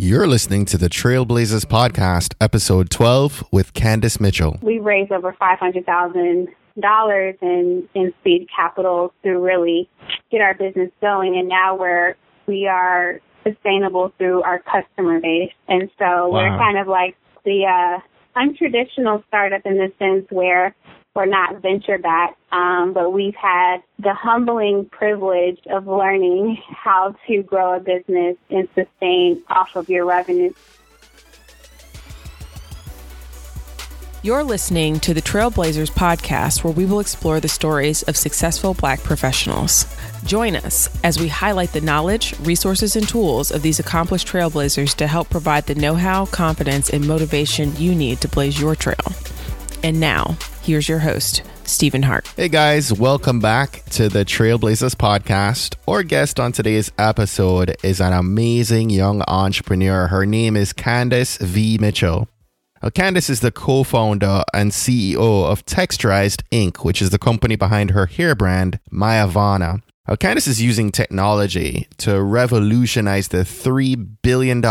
You're listening to the Trailblazers Podcast, episode 12 with Candice Mitchell. We raised over $500,000 in, in seed capital to really get our business going. And now we're, we are sustainable through our customer base. And so wow. we're kind of like the, uh, untraditional startup in the sense where we're not venture backed, um, but we've had the humbling privilege of learning how to grow a business and sustain off of your revenue. You're listening to the Trailblazers podcast, where we will explore the stories of successful black professionals. Join us as we highlight the knowledge, resources, and tools of these accomplished trailblazers to help provide the know how, confidence, and motivation you need to blaze your trail. And now, Here's your host, Stephen Hart. Hey guys, welcome back to the Trailblazers podcast. Our guest on today's episode is an amazing young entrepreneur. Her name is Candice V. Mitchell. Now, Candice is the co founder and CEO of Texturized Inc., which is the company behind her hair brand, Myavana. Now, Candice is using technology to revolutionize the $3 billion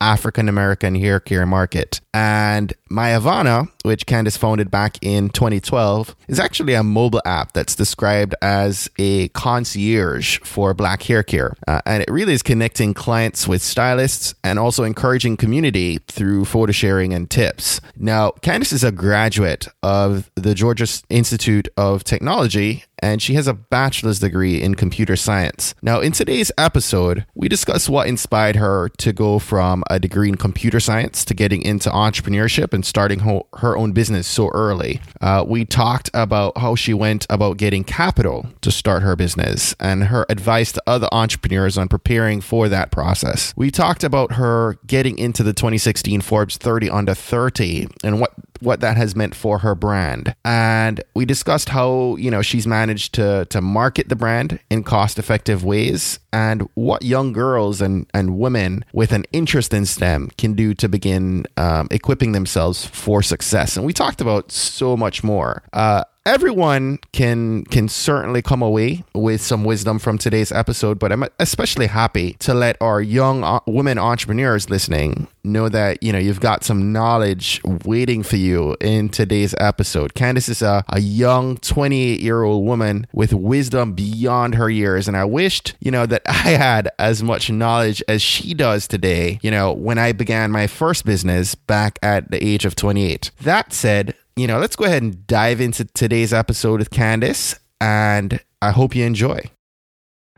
African American hair care market. And Myavana, which Candice founded back in 2012, is actually a mobile app that's described as a concierge for black hair care. Uh, and it really is connecting clients with stylists and also encouraging community through photo sharing and tips. Now, Candice is a graduate of the Georgia Institute of Technology and she has a bachelor's degree in computer science. Now, in today's episode, we discuss what inspired her to go from a degree in computer science to getting into entrepreneurship and starting ho- her own business so early. Uh, we talked about how she went about getting capital to start her business and her advice to other entrepreneurs on preparing for that process. We talked about her getting into the 2016 Forbes 30 under 30 and what what that has meant for her brand. And we discussed how, you know, she's managed to to market the brand in cost-effective ways and what young girls and, and women with an interest in STEM can do to begin um, equipping themselves for success. And we talked about so much more. Uh, everyone can can certainly come away with some wisdom from today's episode but i'm especially happy to let our young uh, women entrepreneurs listening know that you know you've got some knowledge waiting for you in today's episode. Candice is a, a young 28 year old woman with wisdom beyond her years and i wished you know that i had as much knowledge as she does today you know when i began my first business back at the age of 28 that said you know, let's go ahead and dive into today's episode with Candice, and I hope you enjoy.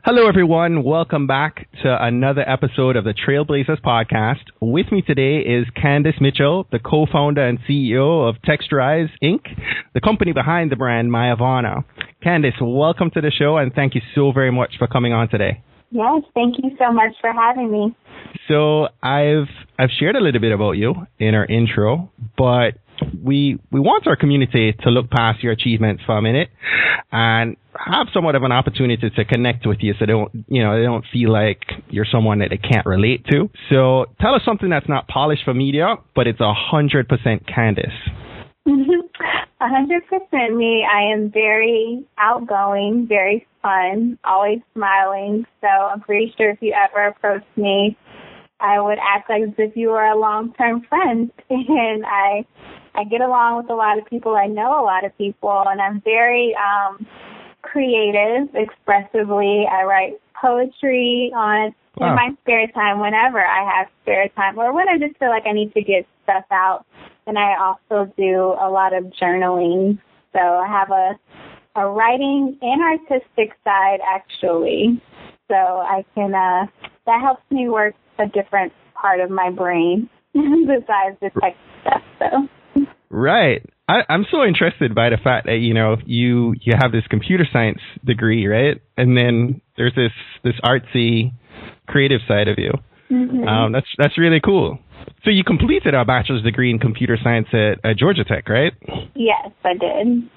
Hello, everyone. Welcome back to another episode of the Trailblazers podcast. With me today is Candice Mitchell, the co-founder and CEO of Texturize Inc., the company behind the brand Myavana. Candice, welcome to the show, and thank you so very much for coming on today. Yes, thank you so much for having me. So I've I've shared a little bit about you in our intro, but we we want our community to look past your achievements for a minute and have somewhat of an opportunity to connect with you so they don't you know they don't feel like you're someone that they can't relate to. So tell us something that's not polished for media, but it's a hundred percent Candice. A hundred percent me. I am very outgoing, very fun, always smiling. So I'm pretty sure if you ever approach me, I would act like as if you were a long term friend. And I I get along with a lot of people. I know a lot of people, and I'm very um, creative, expressively. I write poetry on in my spare time whenever I have spare time, or when I just feel like I need to get stuff out. And I also do a lot of journaling. So I have a a writing and artistic side actually. So I can uh that helps me work a different part of my brain besides the tech stuff. So Right. I, I'm so interested by the fact that you know you you have this computer science degree, right? And then there's this this artsy, creative side of you. Mm-hmm. Um, that's that's really cool. So you completed a bachelor's degree in computer science at, at Georgia Tech, right? Yes, I did.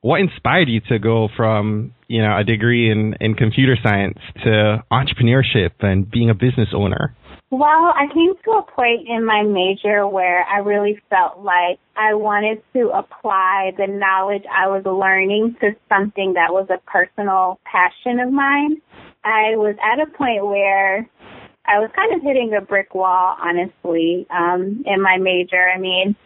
What inspired you to go from you know a degree in in computer science to entrepreneurship and being a business owner? Well, I came to a point in my major where I really felt like I wanted to apply the knowledge I was learning to something that was a personal passion of mine. I was at a point where I was kind of hitting a brick wall, honestly, um, in my major. I mean,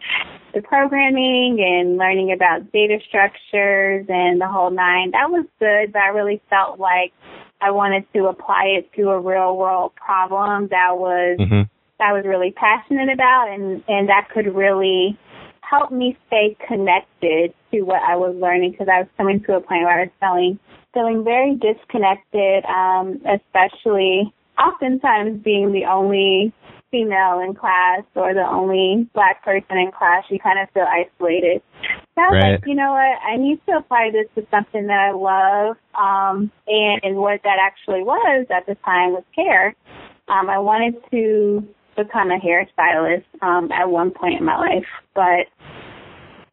the programming and learning about data structures and the whole nine, that was good, but I really felt like I wanted to apply it to a real world problem that was mm-hmm. that I was really passionate about and and that could really help me stay connected to what I was learning because I was coming to a point where I was feeling feeling very disconnected, um, especially oftentimes being the only female in class or the only black person in class, you kind of feel isolated. So I was right. like, you know what, I need to apply this to something that I love. Um, and, and what that actually was at the time was hair. Um, I wanted to become a hairstylist um, at one point in my life, but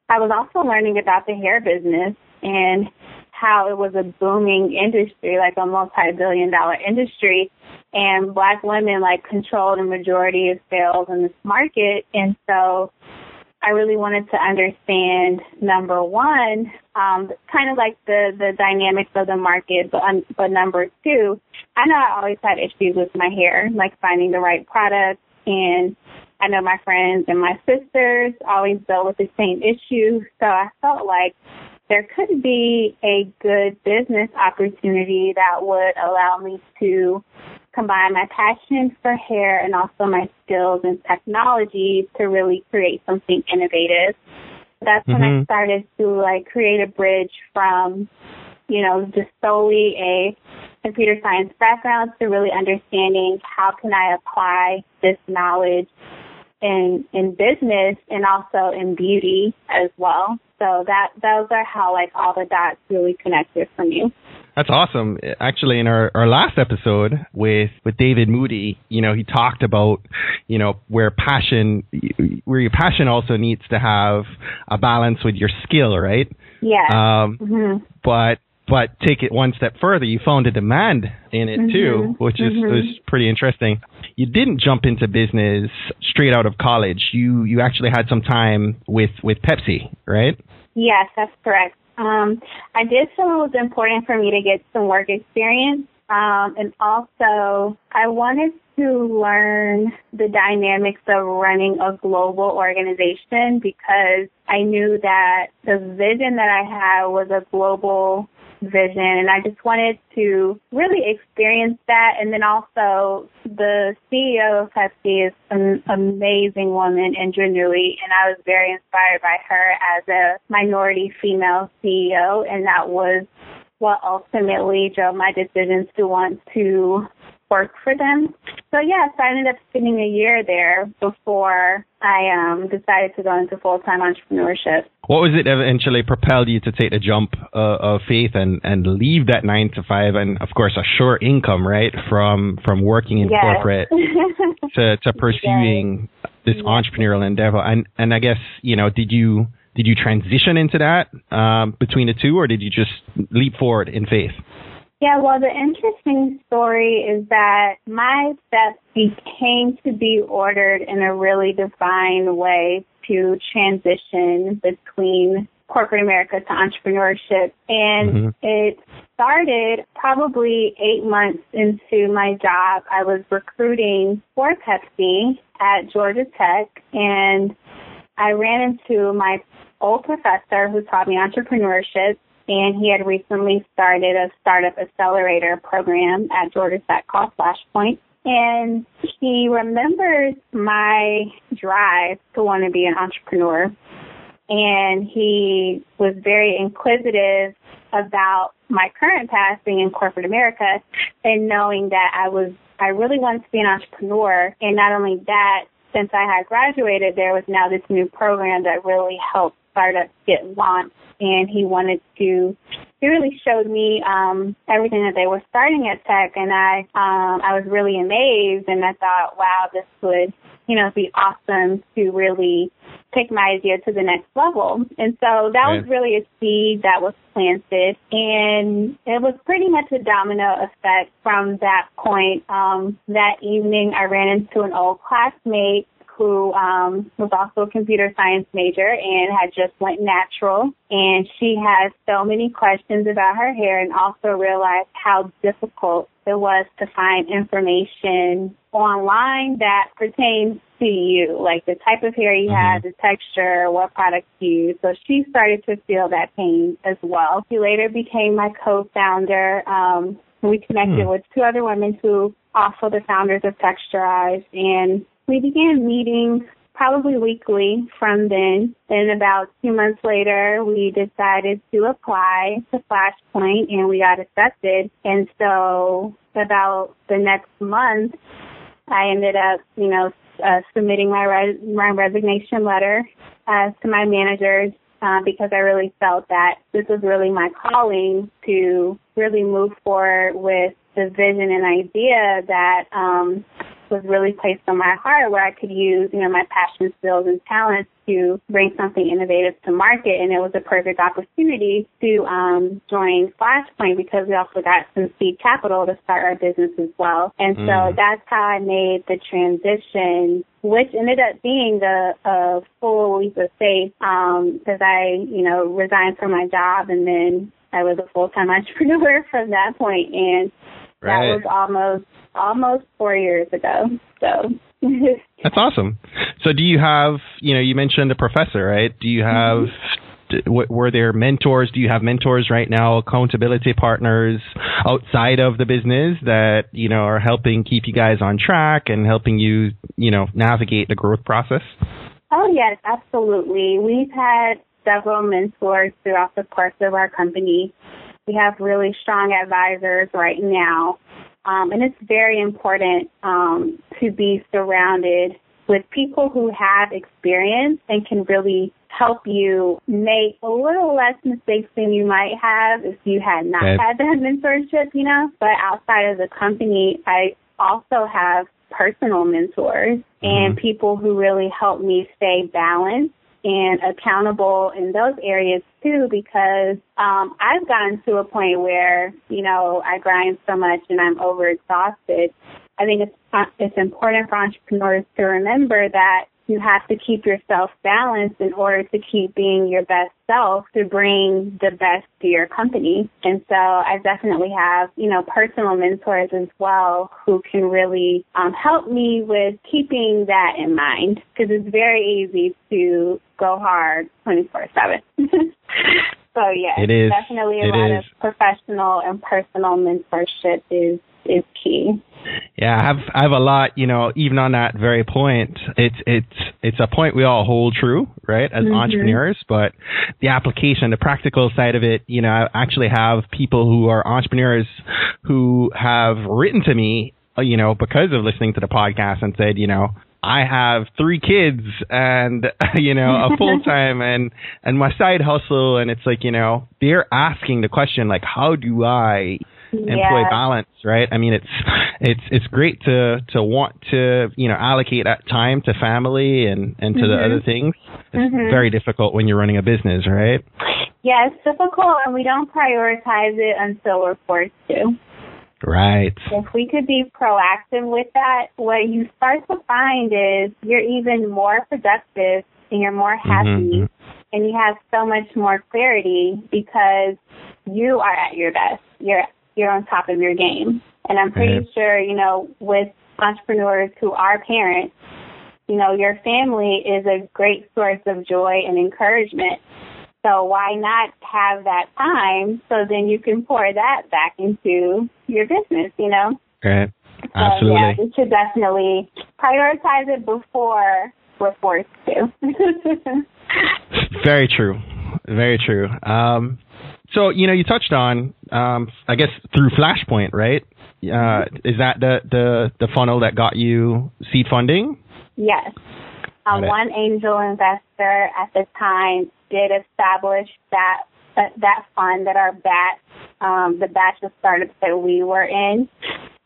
I was also learning about the hair business and how it was a booming industry, like a multi-billion dollar industry, and black women like controlled a majority of sales in this market. And so I really wanted to understand number one, um, kind of like the, the dynamics of the market, but, um, but number two, I know I always had issues with my hair, like finding the right product and I know my friends and my sisters always dealt with the same issue. So I felt like there could be a good business opportunity that would allow me to combine my passion for hair and also my skills in technology to really create something innovative. That's mm-hmm. when I mm-hmm. started to like create a bridge from, you know, just solely a computer science background to really understanding how can I apply this knowledge in in business and also in beauty as well. So that those are how like all the dots really connected for me. That's awesome. Actually, in our, our last episode with, with David Moody, you know, he talked about, you know, where passion, where your passion also needs to have a balance with your skill, right? Yeah. Um, mm-hmm. But but take it one step further, you found a demand in it mm-hmm. too, which is mm-hmm. was pretty interesting. You didn't jump into business straight out of college. You you actually had some time with with Pepsi, right? Yes, that's correct. Um, I did feel it was important for me to get some work experience, um, and also I wanted to learn the dynamics of running a global organization because I knew that the vision that I had was a global vision and I just wanted to really experience that and then also the CEO of Pepsi is an amazing woman, Indra Nooyi, and I was very inspired by her as a minority female CEO and that was what ultimately drove my decisions to want to work for them. So yes, I ended up spending a year there before I um, decided to go into full time entrepreneurship. What was it eventually propelled you to take the jump uh, of faith and, and leave that nine to five and of course a sure income, right, from from working in yes. corporate to, to pursuing yes. this yes. entrepreneurial endeavor? And and I guess you know, did you did you transition into that um, between the two, or did you just leap forward in faith? Yeah, well, the interesting story is that my steps became to be ordered in a really defined way to transition between corporate America to entrepreneurship. And mm-hmm. it started probably eight months into my job. I was recruiting for Pepsi at Georgia Tech and I ran into my old professor who taught me entrepreneurship and he had recently started a startup accelerator program at Georgia Tech called Flashpoint. And he remembers my drive to want to be an entrepreneur. And he was very inquisitive about my current path being in corporate America and knowing that I was, I really wanted to be an entrepreneur. And not only that, since I had graduated, there was now this new program that really helped startups get launched and he wanted to he really showed me um everything that they were starting at tech and I um I was really amazed and I thought, wow, this would, you know, be awesome to really take my idea to the next level. And so that was really a seed that was planted and it was pretty much a domino effect from that point. Um that evening I ran into an old classmate who um, was also a computer science major and had just went natural. And she had so many questions about her hair and also realized how difficult it was to find information online that pertains to you, like the type of hair you mm-hmm. have, the texture, what products you use. So she started to feel that pain as well. She later became my co-founder. Um, we connected hmm. with two other women who also the founders of Texturize, and we began meeting probably weekly from then. Then about two months later, we decided to apply to Flashpoint and we got accepted. And so about the next month, I ended up, you know, uh, submitting my, res- my resignation letter uh, to my managers uh, because I really felt that this was really my calling to really move forward with the vision and idea that um, was really placed on my heart where I could use, you know, my passion, skills, and talents to bring something innovative to market. And it was a perfect opportunity to um, join Flashpoint because we also got some seed capital to start our business as well. And mm. so that's how I made the transition which ended up being a, a full leap of faith because um, I, you know, resigned from my job and then I was a full time entrepreneur from that point, and right. that was almost almost four years ago. So that's awesome. So do you have, you know, you mentioned a professor, right? Do you have mm-hmm. were there mentors? Do you have mentors right now, accountability partners outside of the business that you know are helping keep you guys on track and helping you, you know, navigate the growth process? Oh yes, absolutely. We've had several mentors throughout the course of our company. We have really strong advisors right now um, and it's very important um, to be surrounded with people who have experience and can really help you make a little less mistakes than you might have if you had not right. had that mentorship, you know. But outside of the company, I also have personal mentors mm-hmm. and people who really help me stay balanced and accountable in those areas too because um I've gotten to a point where, you know, I grind so much and I'm overexhausted. I think it's it's important for entrepreneurs to remember that you have to keep yourself balanced in order to keep being your best self to bring the best to your company. And so I definitely have, you know, personal mentors as well who can really um, help me with keeping that in mind because it's very easy to go hard 24 7. So yeah, it is definitely a lot is. of professional and personal mentorship is is key. Yeah, I have I have a lot, you know, even on that very point. It's it's it's a point we all hold true, right, as mm-hmm. entrepreneurs, but the application, the practical side of it, you know, I actually have people who are entrepreneurs who have written to me, you know, because of listening to the podcast and said, you know, I have three kids and you know a full time and and my side hustle and it's like you know they're asking the question like how do I employ balance right I mean it's it's it's great to to want to you know allocate that time to family and and to mm-hmm. the other things it's mm-hmm. very difficult when you're running a business right yeah it's difficult and we don't prioritize it until we're forced to Right. If we could be proactive with that, what you start to find is you're even more productive and you're more happy mm-hmm. and you have so much more clarity because you are at your best. You're you're on top of your game. And I'm pretty right. sure, you know, with entrepreneurs who are parents, you know, your family is a great source of joy and encouragement. So why not have that time so then you can pour that back into your business, you know? Right. Absolutely. So, yeah, we should definitely prioritize it before we're forced to. Very true. Very true. Um, so you know, you touched on, um, I guess, through Flashpoint, right? Uh, is that the, the the funnel that got you seed funding? Yes. Um, one angel investor at the time did establish that uh, that fund that our batch, um, the batch of startups that we were in.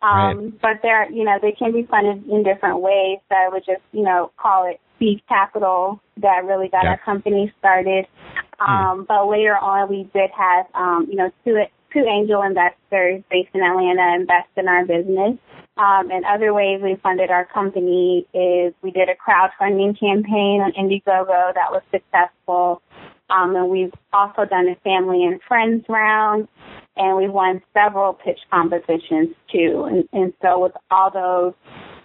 Um, right. But they're, you know, they can be funded in different ways. So I would just, you know, call it seed capital that really got yeah. our company started. Hmm. Um, But later on, we did have, um, you know, two two angel investors based in Atlanta invest in our business. Um, and other ways we funded our company is we did a crowdfunding campaign on Indiegogo that was successful. Um, and we've also done a family and friends round, and we won several pitch competitions too. And, and so with all those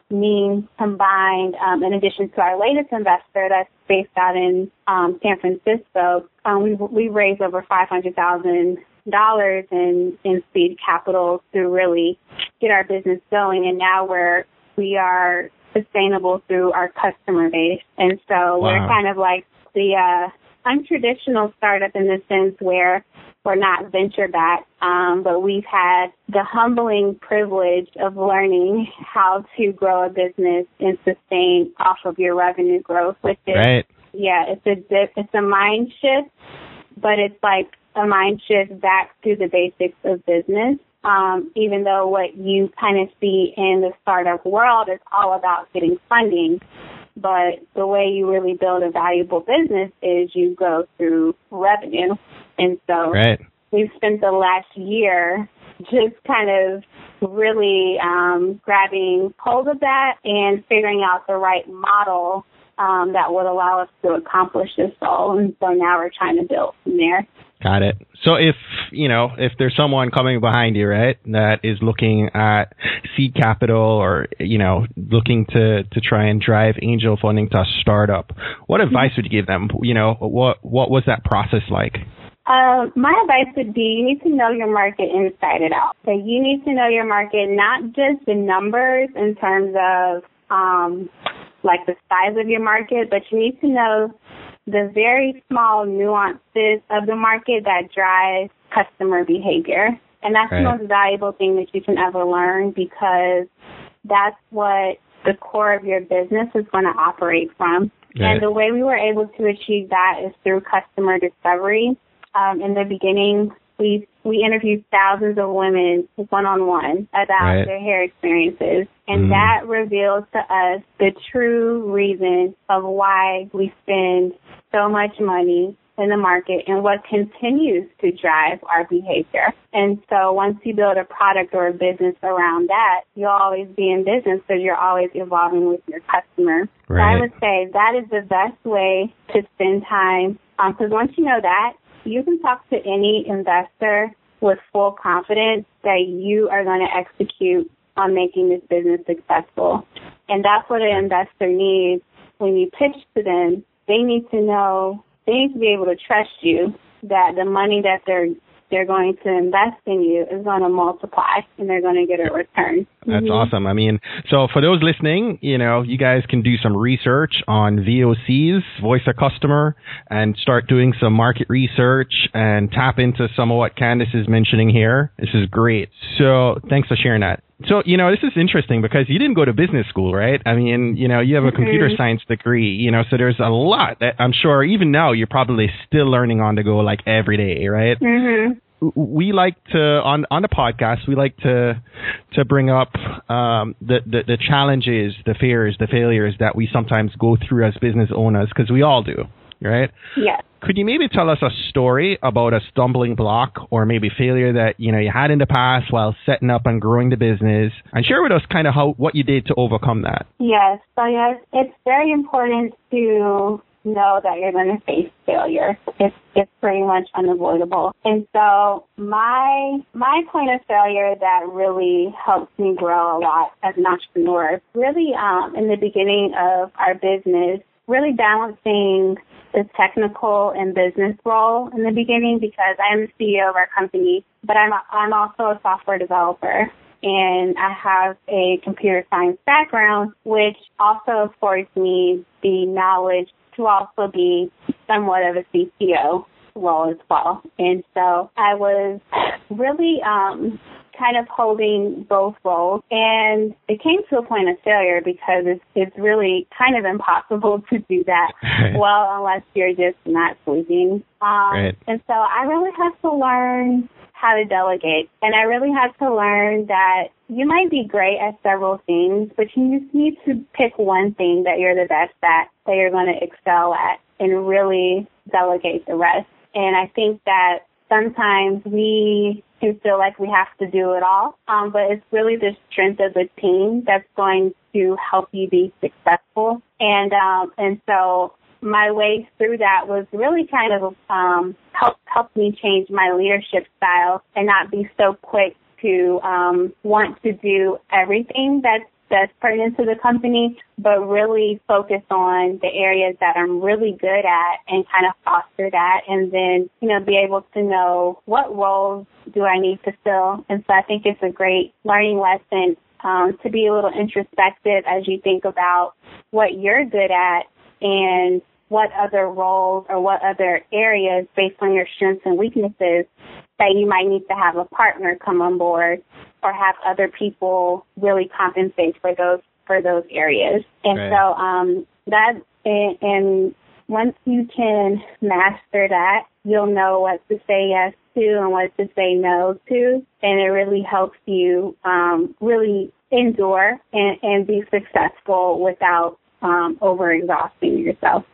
means combined, um, in addition to our latest investor that's based out in um, San Francisco, um, we we raised over five hundred thousand dollars in in seed capital to really get our business going, and now we're we are sustainable through our customer base, and so wow. we're kind of like the uh, untraditional startup in the sense where we're not venture backed, um, but we've had the humbling privilege of learning how to grow a business and sustain off of your revenue growth, which is right. yeah, it's a it's a mind shift, but it's like a mind shift back to the basics of business. Um, even though what you kind of see in the startup world is all about getting funding, but the way you really build a valuable business is you go through revenue. And so right. we've spent the last year just kind of really um, grabbing hold of that and figuring out the right model um, that would allow us to accomplish this goal. And so now we're trying to build from there. Got it. So if you know if there's someone coming behind you, right, that is looking at seed capital or you know looking to to try and drive angel funding to a startup, what advice would you give them? You know, what what was that process like? Uh, my advice would be you need to know your market inside and out. So you need to know your market, not just the numbers in terms of um, like the size of your market, but you need to know the very small nuances of the market that drive customer behavior. And that's right. the most valuable thing that you can ever learn because that's what the core of your business is going to operate from. Right. And the way we were able to achieve that is through customer discovery. Um, in the beginning, we we interviewed thousands of women one on one about right. their hair experiences, and mm. that reveals to us the true reason of why we spend so much money in the market and what continues to drive our behavior. And so once you build a product or a business around that, you'll always be in business because you're always evolving with your customer. Right. So I would say that is the best way to spend time because um, once you know that, you can talk to any investor with full confidence that you are going to execute on making this business successful. And that's what an investor needs when you pitch to them. They need to know, they need to be able to trust you that the money that they're they're going to invest in you is going to multiply and they're going to get a return. That's mm-hmm. awesome. I mean, so for those listening, you know, you guys can do some research on VOCs, voice of customer, and start doing some market research and tap into some of what Candice is mentioning here. This is great. So thanks for sharing that. So, you know, this is interesting because you didn't go to business school, right? I mean, you know, you have a computer science degree, you know, so there's a lot that I'm sure even now you're probably still learning on the go like every day, right? Mm-hmm. We like to on on the podcast. We like to to bring up um, the, the the challenges, the fears, the failures that we sometimes go through as business owners because we all do, right? Yes. Could you maybe tell us a story about a stumbling block or maybe failure that you know you had in the past while setting up and growing the business, and share with us kind of how what you did to overcome that? Yes. So yes, it's very important to know that you're going to face failure. It's it's pretty much unavoidable. And so my my point of failure that really helped me grow a lot as an entrepreneur, really um, in the beginning of our business, really balancing the technical and business role in the beginning because I am the CEO of our company, but I'm I'm also a software developer and I have a computer science background, which also affords me the knowledge to also be somewhat of a CTO role as well. And so I was really um, kind of holding both roles. And it came to a point of failure because it's, it's really kind of impossible to do that well unless you're just not sleeping. Um, right. And so I really have to learn how to delegate. And I really had to learn that you might be great at several things, but you just need to pick one thing that you're the best at, that you're going to excel at, and really delegate the rest. And I think that sometimes we can feel like we have to do it all. Um, but it's really the strength of the team that's going to help you be successful. And um, and so my way through that was really kind of um, help help me change my leadership style and not be so quick to um, want to do everything that's that's pertinent to the company, but really focus on the areas that I'm really good at and kind of foster that and then, you know, be able to know what roles do I need to fill. And so I think it's a great learning lesson um, to be a little introspective as you think about what you're good at and what other roles or what other areas based on your strengths and weaknesses that you might need to have a partner come on board or have other people really compensate for those for those areas. And right. so um that and, and once you can master that, you'll know what to say yes to and what to say no to, and it really helps you um, really endure and, and be successful without um, over exhausting yourself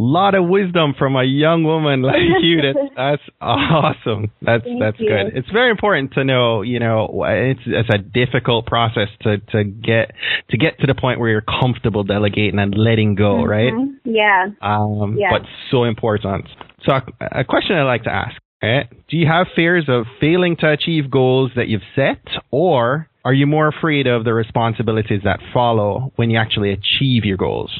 lot of wisdom from a young woman like you. That's that's awesome. That's Thank that's you. good. It's very important to know. You know, it's it's a difficult process to to get to get to the point where you're comfortable delegating and letting go. Mm-hmm. Right? Yeah. Um. Yeah. But so important. So a, a question I like to ask. Right? Do you have fears of failing to achieve goals that you've set, or are you more afraid of the responsibilities that follow when you actually achieve your goals?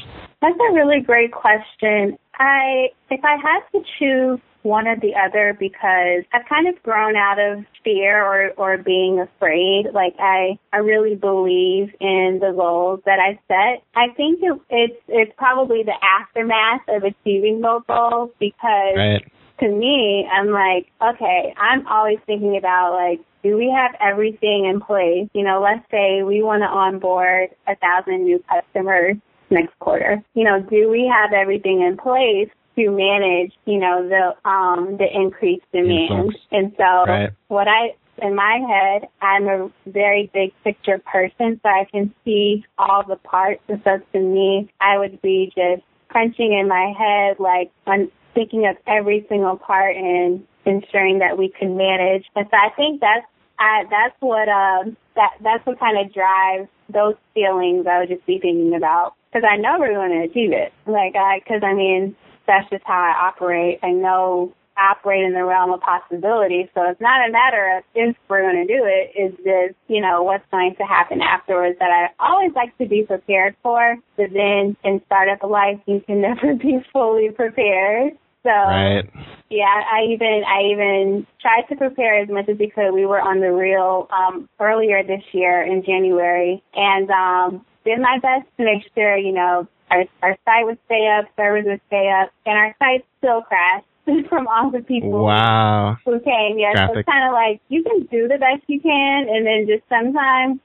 That's a really great question. I, if I had to choose one or the other because I've kind of grown out of fear or, or being afraid. Like I, I really believe in the goals that I set. I think it, it's, it's probably the aftermath of achieving those goals because right. to me, I'm like, okay, I'm always thinking about like, do we have everything in place? You know, let's say we want to onboard a thousand new customers next quarter. You know, do we have everything in place to manage, you know, the um the increased demand? And so right. what I in my head, I'm a very big picture person, so I can see all the parts. And so to me, I would be just crunching in my head, like I'm thinking of every single part and ensuring that we can manage. And so I think that's I, that's what um that that's what kind of drives those feelings I would just be thinking about because I know we're going to achieve it. Like, I, because I mean, that's just how I operate. I know I operate in the realm of possibility. So it's not a matter of if we're going to do it. It's just, you know, what's going to happen afterwards that I always like to be prepared for. But then in startup life, you can never be fully prepared. So right. yeah, I even I even tried to prepare as much as we could. We were on the Real um earlier this year in January and um did my best to make sure, you know, our, our site would stay up, servers would stay up, and our site still crashed from all the people wow. who came. Yeah, so it's kind of like you can do the best you can, and then just sometimes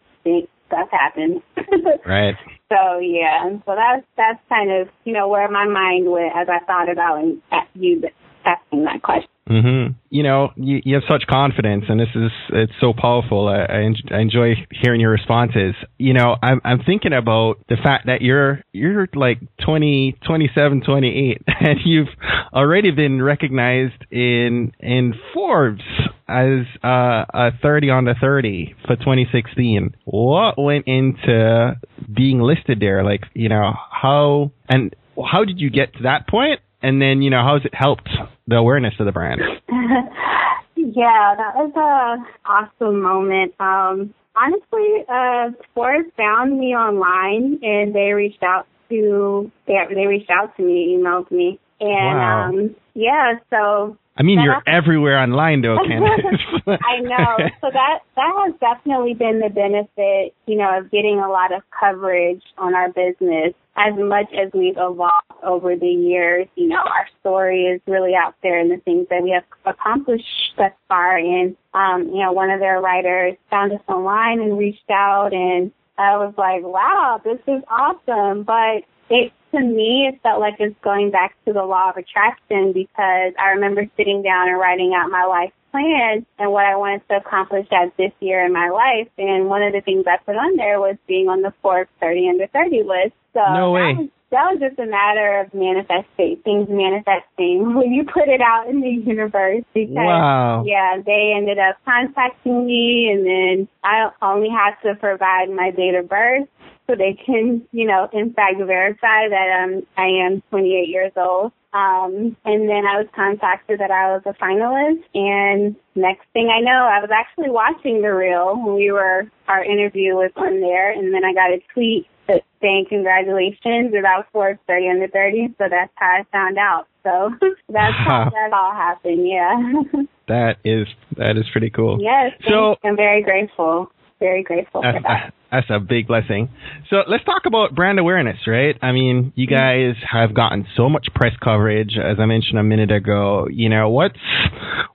stuff happens. right. So yeah, so that's that's kind of you know where my mind went as I thought about and you asking that question. Mm-hmm. You know, you, you, have such confidence, and this is it's so powerful. I, I, I, enjoy hearing your responses. You know, I'm I'm thinking about the fact that you're you're like 20, 27, 28, and you've already been recognized in in Forbes as uh, a 30 on the 30 for 2016. What went into being listed there? Like, you know, how and how did you get to that point? And then, you know, how has it helped the awareness of the brand? yeah, that was a awesome moment. Um, honestly, uh, Forbes found me online and they reached out to they they reached out to me, emailed me, and wow. um, yeah, so I mean, you're everywhere online, though, Candice. I know. So that that has definitely been the benefit, you know, of getting a lot of coverage on our business. As much as we've evolved over the years, you know, our story is really out there and the things that we have accomplished thus far. And, um, you know, one of their writers found us online and reached out and I was like, wow, this is awesome. But it to me, it felt like it's going back to the law of attraction because I remember sitting down and writing out my life plan and what I wanted to accomplish at this year in my life. And one of the things I put on there was being on the Forbes 30 under 30 list. So no way. Was, that was just a matter of manifesting things manifesting when you put it out in the universe because wow. yeah they ended up contacting me and then i only had to provide my date of birth so they can you know in fact verify that um i am 28 years old um, and then I was contacted that I was a finalist. And next thing I know, I was actually watching the Real when we were, our interview was on there. And then I got a tweet saying congratulations. And that was for 30 under 30. So that's how I found out. So that's how that all happened. Yeah. that is, that is pretty cool. Yes. So I'm very grateful very grateful that's, for that. That's a big blessing. So let's talk about brand awareness, right? I mean, you mm-hmm. guys have gotten so much press coverage, as I mentioned a minute ago. You know, what's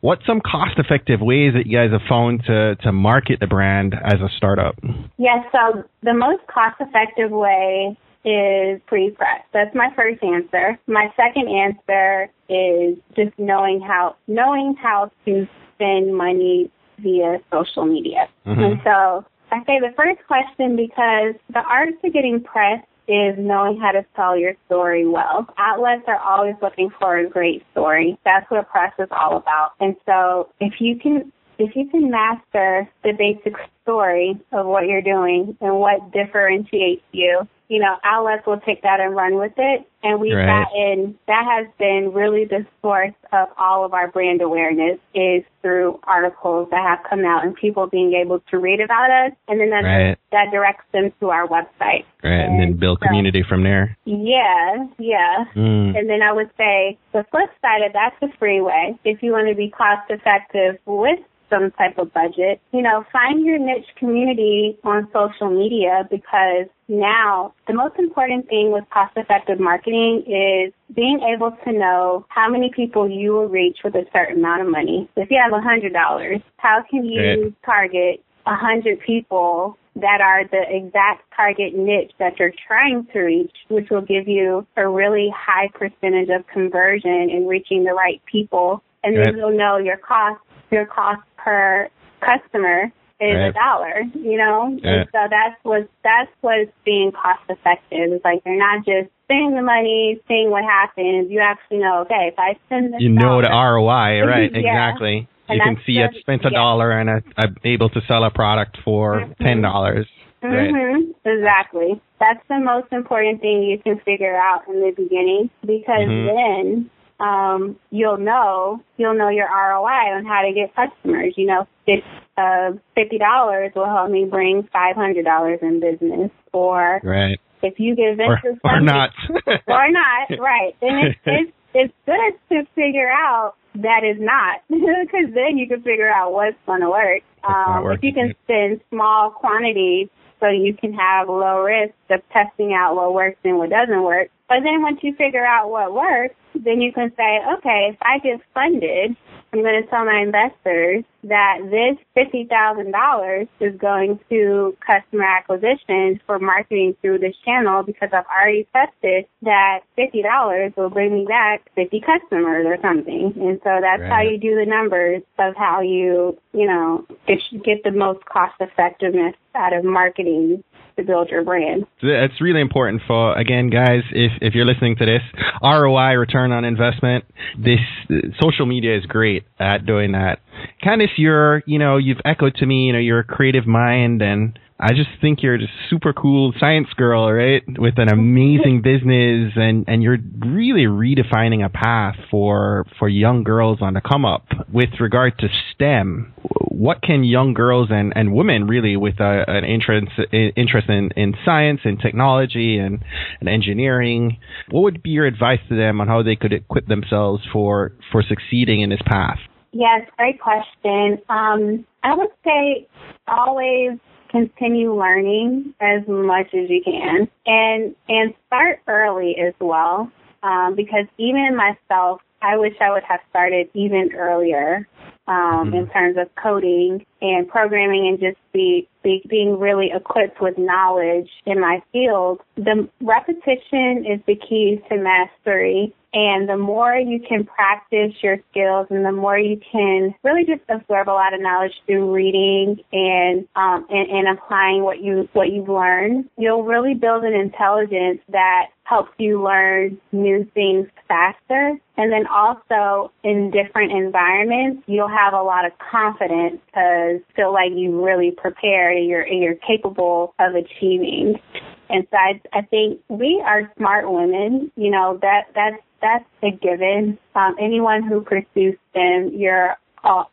what's some cost effective ways that you guys have found to to market the brand as a startup? Yes, so the most cost effective way is pre-press. That's my first answer. My second answer is just knowing how knowing how to spend money via social media. Mm-hmm. And so I say the first question because the art to getting press is knowing how to tell your story well. Outlets are always looking for a great story. That's what press is all about. And so if you can if you can master the basic story of what you're doing and what differentiates you, you know, outlets will take that and run with it. And we've right. gotten, that has been really the source of all of our brand awareness is through articles that have come out and people being able to read about us. And then that, right. that directs them to our website. Right. And, and then build so, community from there. Yeah. Yeah. Mm. And then I would say the flip side of that's the free way. If you want to be cost effective with some type of budget. You know, find your niche community on social media because now the most important thing with cost effective marketing is being able to know how many people you will reach with a certain amount of money. If you have a hundred dollars, how can you target a hundred people that are the exact target niche that you're trying to reach, which will give you a really high percentage of conversion in reaching the right people. And then you'll know your cost your cost per customer is right. a dollar, you know? Yeah. And so that's what that's what's being cost effective. It's like you're not just spending the money, seeing what happens. You actually know, okay, if I spend this You know dollar, the ROI, right, yeah. exactly. And you can see I spent a dollar and I, I'm able to sell a product for mm-hmm. ten dollars. Mm-hmm. Exactly. That's the most important thing you can figure out in the beginning because mm-hmm. then um, you'll know you'll know your ROI on how to get customers. You know, if uh, fifty dollars will help me bring five hundred dollars in business, or right. if you get venture or, or not, or not, right? And it's it's it's good to figure out that is not because then you can figure out what's going to work. Um, if you can spend small quantities so you can have low risk of testing out what works and what doesn't work. But then once you figure out what works, then you can say, okay, if I get funded, I'm going to tell my investors that this $50,000 is going to customer acquisition for marketing through this channel because I've already tested that $50 will bring me back 50 customers or something. And so that's right. how you do the numbers of how you, you know, get, get the most cost effectiveness out of marketing to build your brand. It's really important for again, guys. If if you're listening to this, ROI, return on investment. This social media is great at doing that. Candice, you're you know you've echoed to me. You know you're a creative mind and I just think you're just super cool science girl, right? With an amazing business and, and you're really redefining a path for, for young girls on the come up with regard to STEM. What can young girls and, and women really with a, an interest, interest in, in science and technology and, and engineering, what would be your advice to them on how they could equip themselves for, for succeeding in this path? Yes, great question. Um, I would say always continue learning as much as you can. And and start early as well um, because even myself i wish i would have started even earlier um, mm-hmm. in terms of coding and programming and just be, be being really equipped with knowledge in my field. The repetition is the key to mastery and the more you can practice your skills and the more you can really just absorb a lot of knowledge through reading and, um, and, and applying what you, what you've learned, you'll really build an intelligence that helps you learn new things faster. And then also in different environments, you'll have a lot of confidence because feel like you really prepared and you're, and you're capable of achieving. And so I, I think we are smart women. You know that that's that's a given. Um, anyone who pursues STEM, you're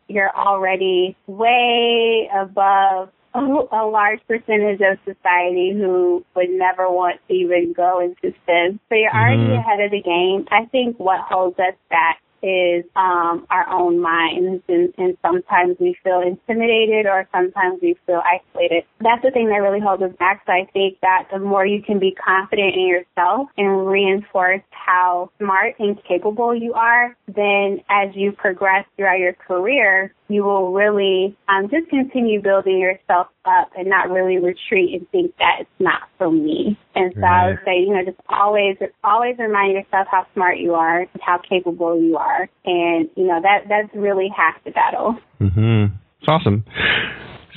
you're already way above a large percentage of society who would never want to even go into STEM. So you're already mm-hmm. ahead of the game. I think what holds us back is um, our own minds, and, and sometimes we feel intimidated or sometimes we feel isolated. That's the thing that really holds us back. So I think that the more you can be confident in yourself and reinforce how smart and capable you are, then as you progress throughout your career, you will really um, just continue building yourself up and not really retreat and think that it's not for me. And so right. I would say, you know, just always, always remind yourself how smart you are, and how capable you are, and you know that that's really half the battle. Mhm. It's awesome.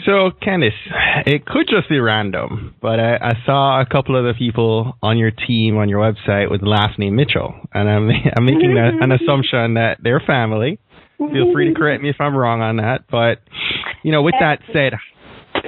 So, Candice, it could just be random, but I, I, saw a couple of the people on your team on your website with the last name Mitchell, and I'm, I'm making a, an assumption that they're family. Feel free to correct me if I'm wrong on that, but you know, with that said,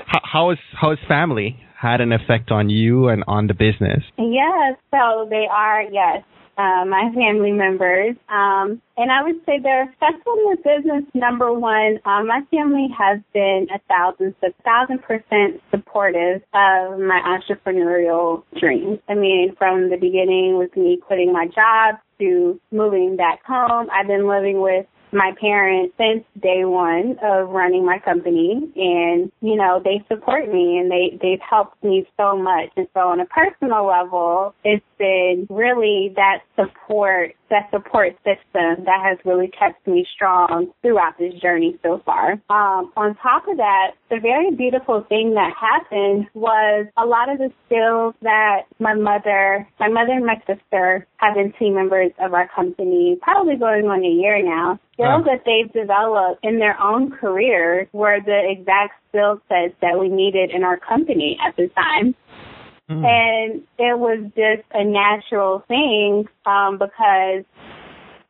how, how is how is family had an effect on you and on the business? Yes, so they are yes uh, my family members. Um, and I would say they're successful in the business. Number one, um, my family has been a thousand, a thousand percent supportive of my entrepreneurial dreams. I mean, from the beginning with me quitting my job to moving back home, I've been living with my parents since day one of running my company and you know they support me and they they've helped me so much and so on a personal level it's been really that support that support system that has really kept me strong throughout this journey so far. Um, on top of that, the very beautiful thing that happened was a lot of the skills that my mother, my mother and my sister have been team members of our company, probably going on a year now. Skills that they've developed in their own careers were the exact skill sets that we needed in our company at the time. Mm. And it was just a natural thing um, because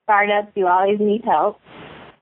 startups, you always need help.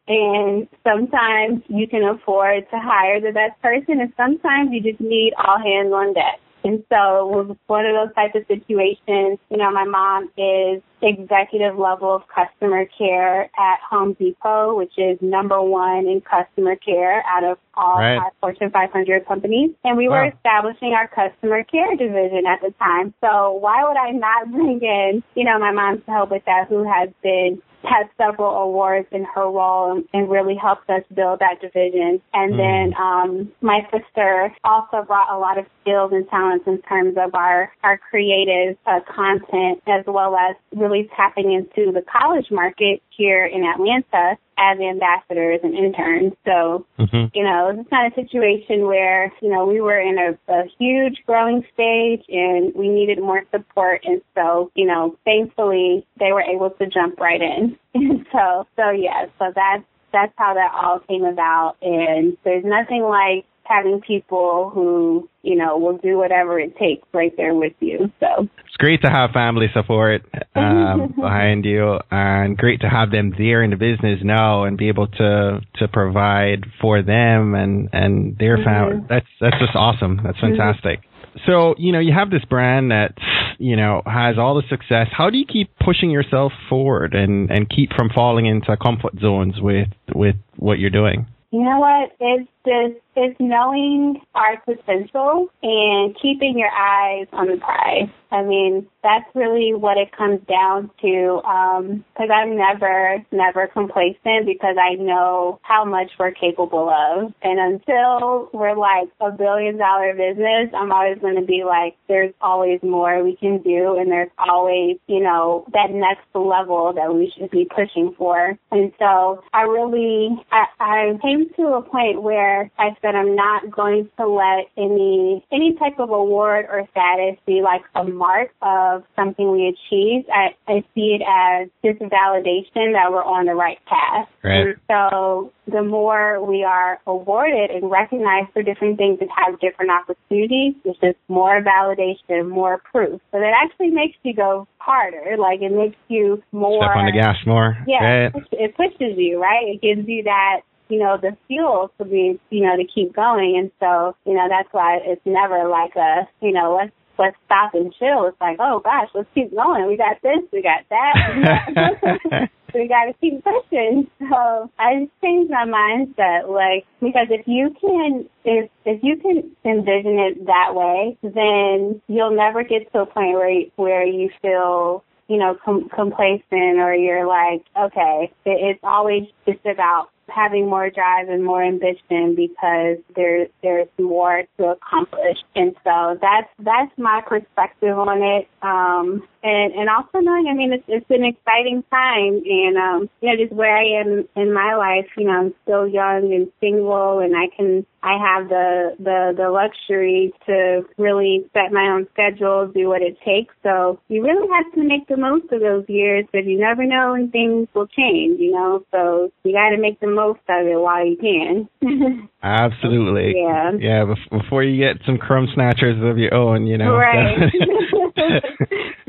And sometimes you can afford to hire the best person, and sometimes you just need all hands on deck. And so it was one of those types of situations. You know, my mom is executive level of customer care at Home Depot, which is number one in customer care out of all right. Fortune 500 companies. And we were establishing our customer care division at the time. So why would I not bring in, you know, my mom to help with that who has been had several awards in her role and really helped us build that division. And mm. then um, my sister also brought a lot of skills and talents in terms of our our creative uh, content as well as really tapping into the college market here in Atlanta as ambassadors and interns. So, mm-hmm. you know, it's kind of situation where, you know, we were in a, a huge growing stage and we needed more support. And so, you know, thankfully they were able to jump right in. And so, so yeah, so that's, that's how that all came about. And there's nothing like having people who, you know, will do whatever it takes right there with you. So great to have family support um, behind you, and great to have them there in the business now and be able to to provide for them and and their mm-hmm. family. That's that's just awesome. That's mm-hmm. fantastic. Mm-hmm. So, you know, you have this brand that, you know, has all the success. How do you keep pushing yourself forward and, and keep from falling into comfort zones with, with what you're doing? You know what? It's just it's knowing our potential and keeping your eyes on the prize. I mean, that's really what it comes down to. Because um, I'm never, never complacent because I know how much we're capable of. And until we're like a billion dollar business, I'm always going to be like, there's always more we can do, and there's always, you know, that next level that we should be pushing for. And so I really, I, I came to a point where I that I'm not going to let any any type of award or status be like a mark of something we achieved. I, I see it as just validation that we're on the right path. Right. So the more we are awarded and recognized for different things and have different opportunities, it's just more validation, more proof. So that actually makes you go harder. Like it makes you more Step on the gas more. yeah, Right. it pushes you, right? It gives you that, you know, the fuel to be, you know, to keep going. And so, you know, that's why it's never like a, you know, let's let's stop and chill. It's like, oh gosh, let's keep going. We got this, we got that. we got to keep pushing. So I just changed my mindset, like because if you can, if if you can envision it that way, then you'll never get to a point where where you feel you know, com- complacent or you're like, okay, it, it's always just about having more drive and more ambition because there there's more to accomplish. And so that's that's my perspective on it. Um and and also knowing I mean it's it's an exciting time and um you know just where I am in my life, you know, I'm still young and single and I can I have the the the luxury to really set my own schedule, do what it takes. So you really have to make the most of those years because you never know when things will change, you know. So you got to make the most of it while you can. Absolutely. Yeah. Yeah. Before you get some crumb snatchers of your own, you know. right.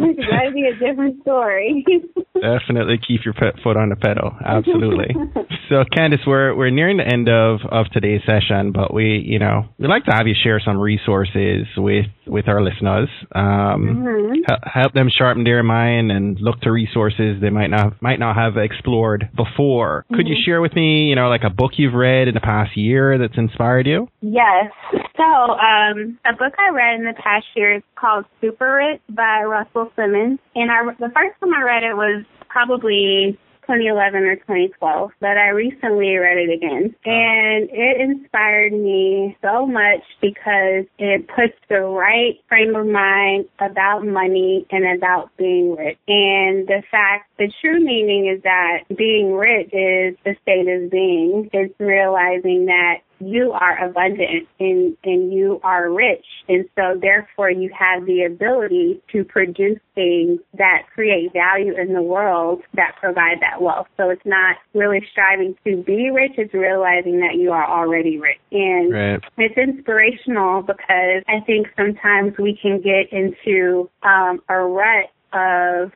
Be a different story. Definitely keep your foot on the pedal. Absolutely. so, Candice, we're we're nearing the end of of today's session, but we, you know, we'd like to have you share some resources with with our listeners. Um, Mhm. hel- Help them sharpen their mind and look to resources they might not might not have explored before. Could you share with me, you know, like a book you've read in the past year that's inspired you? Yes. So, um, a book I read in the past year is called Super Rich by Russell Simmons. And I, the first time I read it was probably 2011 or 2012, but I recently read it again. And it inspired me so much because it puts the right frame of mind about money and about being rich. And the fact, the true meaning is that being rich is the state of being. It's realizing that you are abundant and, and you are rich. And so therefore you have the ability to produce things that create value in the world that provide that wealth. So it's not really striving to be rich, it's realizing that you are already rich. And Right. it's inspirational because I think sometimes we can get into um, a rut of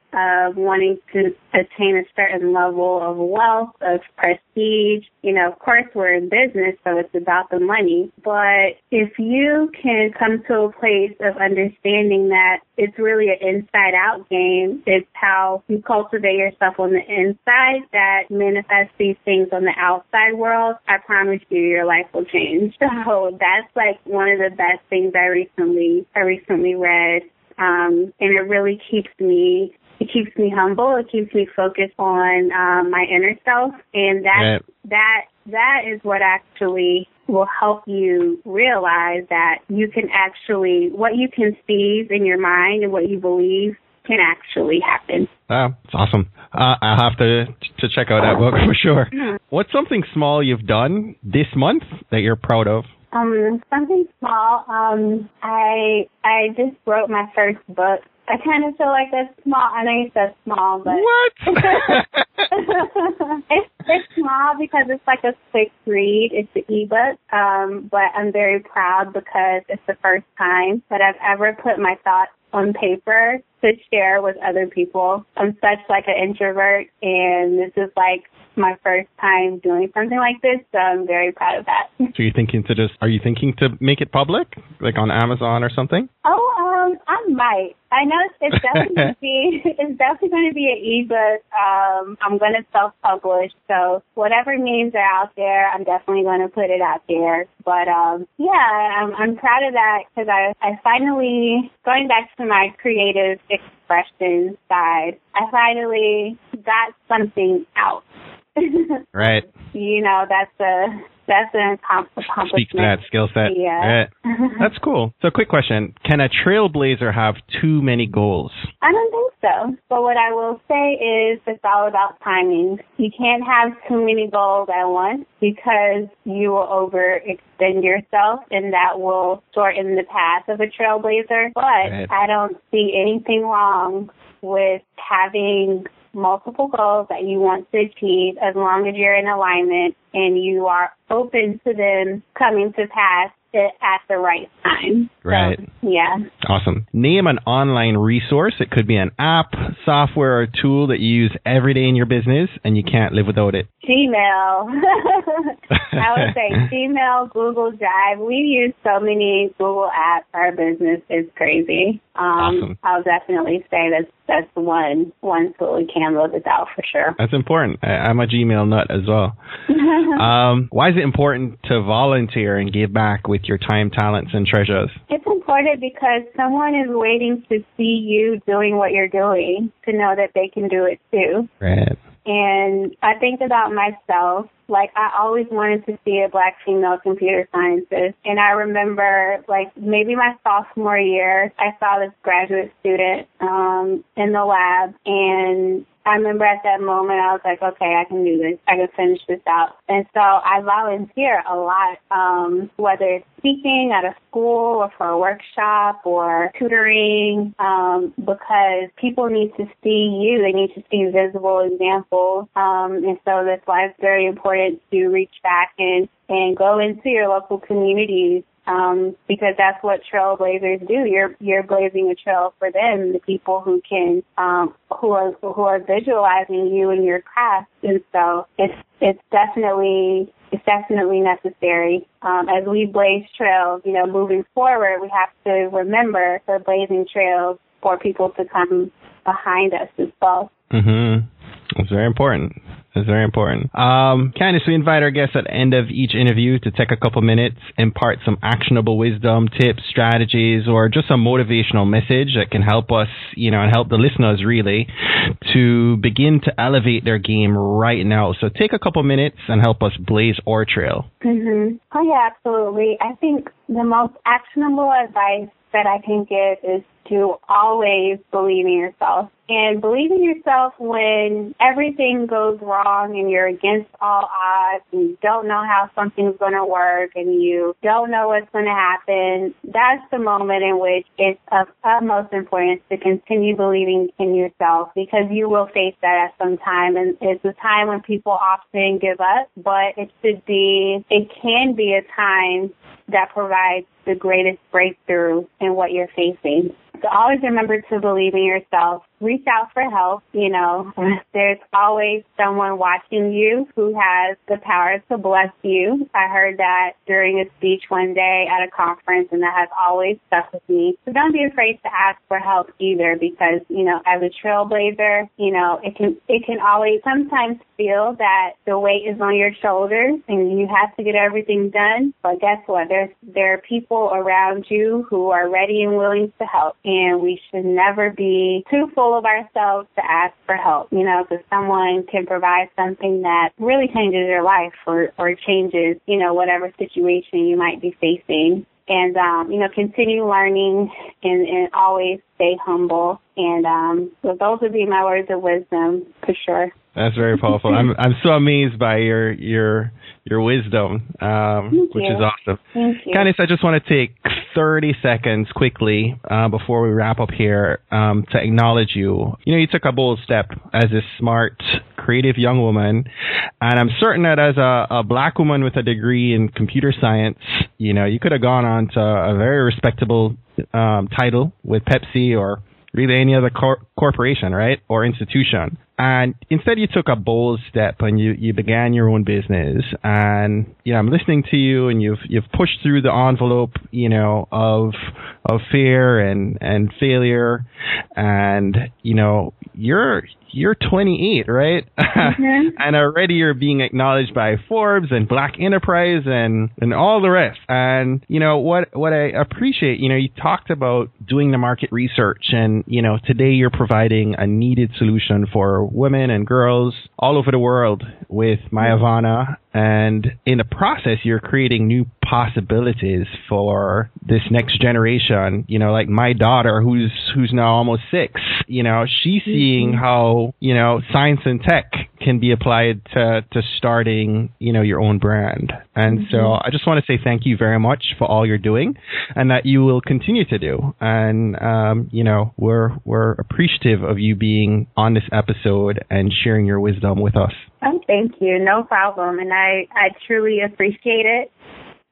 wanting to attain a certain level of wealth, of prestige. You know, of course we're in business, so it's about the money. But if you can come to a place of understanding that it's really an inside out game, it's how you cultivate yourself on the inside that manifests these things on the outside world, I promise you your life will change. So that's like one of the best things I recently I recently read um, and it really keeps me it keeps me humble. It keeps me focused on um, my inner self, and that Right. that that is what actually will help you realize that you can actually what you conceive in your mind and what you believe can actually happen. Wow, it's awesome. Uh, I'll have to to check out that book for sure. What's something small you've done this month that you're proud of? Um, something small. Um, I I just wrote my first book. I kind of feel like that's small. I know you said small, but What? it's it's small because it's like a quick read. It's an ebook. Um, but I'm very proud because it's the first time that I've ever put my thoughts on paper to share with other people. I'm such like an introvert and this is like my first time doing something like this, so I'm very proud of that. so you're thinking to just? Are you thinking to make it public, like on Amazon or something? Oh, I might. I know it's, definitely going to be it's definitely going to be an ebook. Um, I'm going to self-publish, so whatever means are out there, I'm definitely going to put it out there. But um, yeah, I'm, I'm proud of that because I I finally going back to my creative expression side. I finally got something out. Right. you know, that's a that's an accomplishment. Speak to that skill set. Yeah. Right. That's cool. So, quick question: Can a trailblazer have too many goals? I don't think so. But what I will say is, it's all about timing. You can't have too many goals at once because you will overextend yourself, and that will shorten the path of a trailblazer. But right. I don't see anything wrong with having multiple goals that you want to achieve as long as you're in alignment and you are open to them coming to pass at the right time. Right. So, yeah. Awesome. Name an online resource. It could be an app, software, or tool that you use every day in your business and you can't live without it. Gmail. I would say Gmail, Google Drive. We use so many Google apps. Our business is crazy. Um, awesome. I'll definitely say that's that's one one tool we can live without for sure. That's important. I, am a Gmail nut as well. um, why is it important to volunteer and give back with your time, talents, and treasures? It's important because someone is waiting to see you doing what you're doing to know that they can do it too. Right. And I think about myself, like I always wanted to see a black female computer scientist. And I remember like maybe my sophomore year, I saw this graduate student um in the lab and I remember at that moment I was like, okay, I can do this. I can finish this out. And so I volunteer a lot, um, whether it's speaking at a school or for a workshop or tutoring, um, because people need to see you. They need to see visible examples. Um, and so that's why it's very important to reach back and, and go into your local communities um, because that's what trailblazers do. You're you're blazing a trail for them, the people who can um, who are who are visualizing you and your craft, and so it's it's definitely it's definitely necessary. Um, as we blaze trails, you know, moving forward, we have to remember we're blazing trails for people to come behind us as well. Mm-hmm. It's very important. It's very important. Um, Candice, we invite our guests at the end of each interview to take a couple minutes, impart some actionable wisdom, tips, strategies, or just a motivational message that can help us, you know, and help the listeners really to begin to elevate their game right now. So take a couple minutes and help us blaze our trail. Mm-hmm. Oh, yeah, absolutely. I think the most actionable advice that I can give is to always believe in yourself. And believe in yourself when everything goes wrong and you're against all odds and you don't know how something's going to work and you don't know what's going to happen. That's the moment in which it's of utmost importance to continue believing in yourself because you will face that at some time. And it's a time when people often give up, but it should be, it can be a time that provides the greatest breakthrough in what you're facing. So always remember to believe in yourself. Reach out for help. You know, there's always someone watching you who has the power to bless you. I heard that during a speech one day at a conference and that has always stuck with me. So don't be afraid to ask for help either because, you know, as a trailblazer, you know, it can, it can always sometimes feel that the weight is on your shoulders and you have to get everything done. But guess what? There's, there are people around you who are ready and willing to help and we should never be too full of ourselves to ask for help, you know, because someone can provide something that really changes your life or, or changes, you know, whatever situation you might be facing. And, um, you know, continue learning and, and always stay humble. And um, so those would be my words of wisdom for sure. That's very powerful. I'm I'm so amazed by your your your wisdom, um, which you. is awesome. Thank you. Candice, I just want to take 30 seconds quickly uh, before we wrap up here um, to acknowledge you. You know, you took a bold step as a smart, creative young woman, and I'm certain that as a, a black woman with a degree in computer science, you know, you could have gone on to a very respectable um, title with Pepsi or really any other cor- corporation, right, or institution. And instead, you took a bold step and you, you began your own business. And you know, I'm listening to you, and you've you've pushed through the envelope, you know, of of fear and and failure, and you know, you're you're 28, right? Mm-hmm. and already you're being acknowledged by Forbes and Black Enterprise and and all the rest. And you know what what I appreciate, you know, you talked about doing the market research, and you know, today you're providing a needed solution for women and girls all over the world with Myavana And in the process, you're creating new possibilities for this next generation. You know, like my daughter, who's who's now almost six. You know, she's mm-hmm. seeing how you know science and tech can be applied to to starting you know your own brand. And mm-hmm. so I just want to say thank you very much for all you're doing, and that you will continue to do. And um, you know, we're we're appreciative of you being on this episode and sharing your wisdom with us. Oh, thank you. No problem. And I, I truly appreciate it.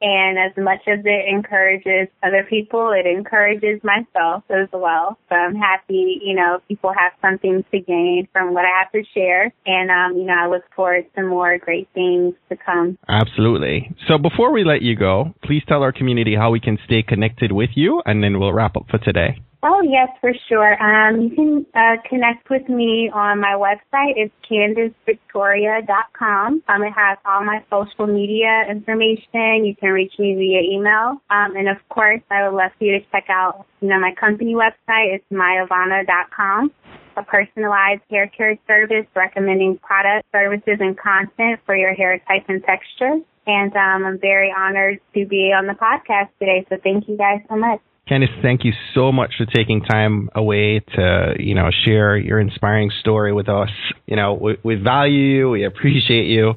And as much as it encourages other people, it encourages myself as well. So I'm happy, you know, people have something to gain from what I have to share. And, um, you know, I look forward to more great things to come. Absolutely. So before we let you go, please tell our community how we can stay connected with you, and then we'll wrap up for today. Oh, yes, for sure. Um, you can uh, connect with me on my website. It's CandiceVictoria.com. Um, it has all my social media information. You can reach me via email. Um, and of course, I would love for you to check out, you know, my company website. It's myavana.com a personalized hair care service recommending products, services, and content for your hair type and texture. And um, I'm very honored to be on the podcast today. So thank you guys so much. Candice, thank you so much for taking time away to, you know, share your inspiring story with us. You know, we, we value you, we appreciate you,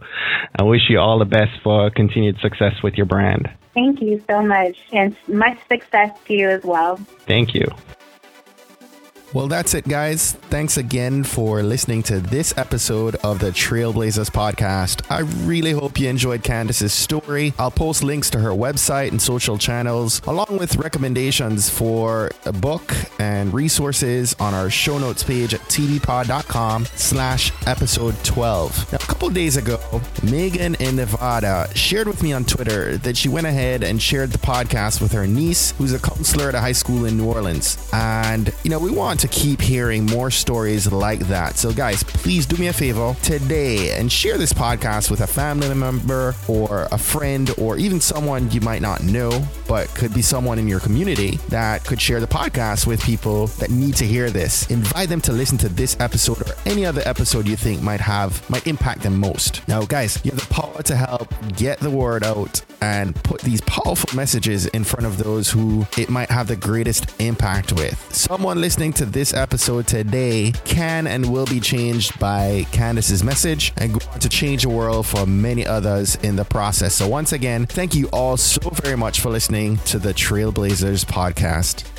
and wish you all the best for continued success with your brand. Thank you so much, and much success to you as well. Thank you. Well, that's it, guys. Thanks again for listening to this episode of the Trailblazers podcast. I really hope you enjoyed Candice's story. I'll post links to her website and social channels, along with recommendations for a book and resources on our show notes page at tvpod.com slash episode 12. Now, a couple days ago, Megan in Nevada shared with me on Twitter that she went ahead and shared the podcast with her niece, who's a counselor at a high school in New Orleans. And, you know, we want to keep hearing more stories like that. So, guys, please do me a favor today and share this podcast with a family member or a friend or even someone you might not know, but could be someone in your community that could share the podcast with people that need to hear this. Invite them to listen to this episode or any other episode you think might have might impact them most. Now, guys, you have the power to help get the word out and put these powerful messages in front of those who it might have the greatest impact with. Someone listening to this episode today can and will be changed by Candice's message and to change the world for many others in the process. So, once again, thank you all so very much for listening to the Trailblazers podcast.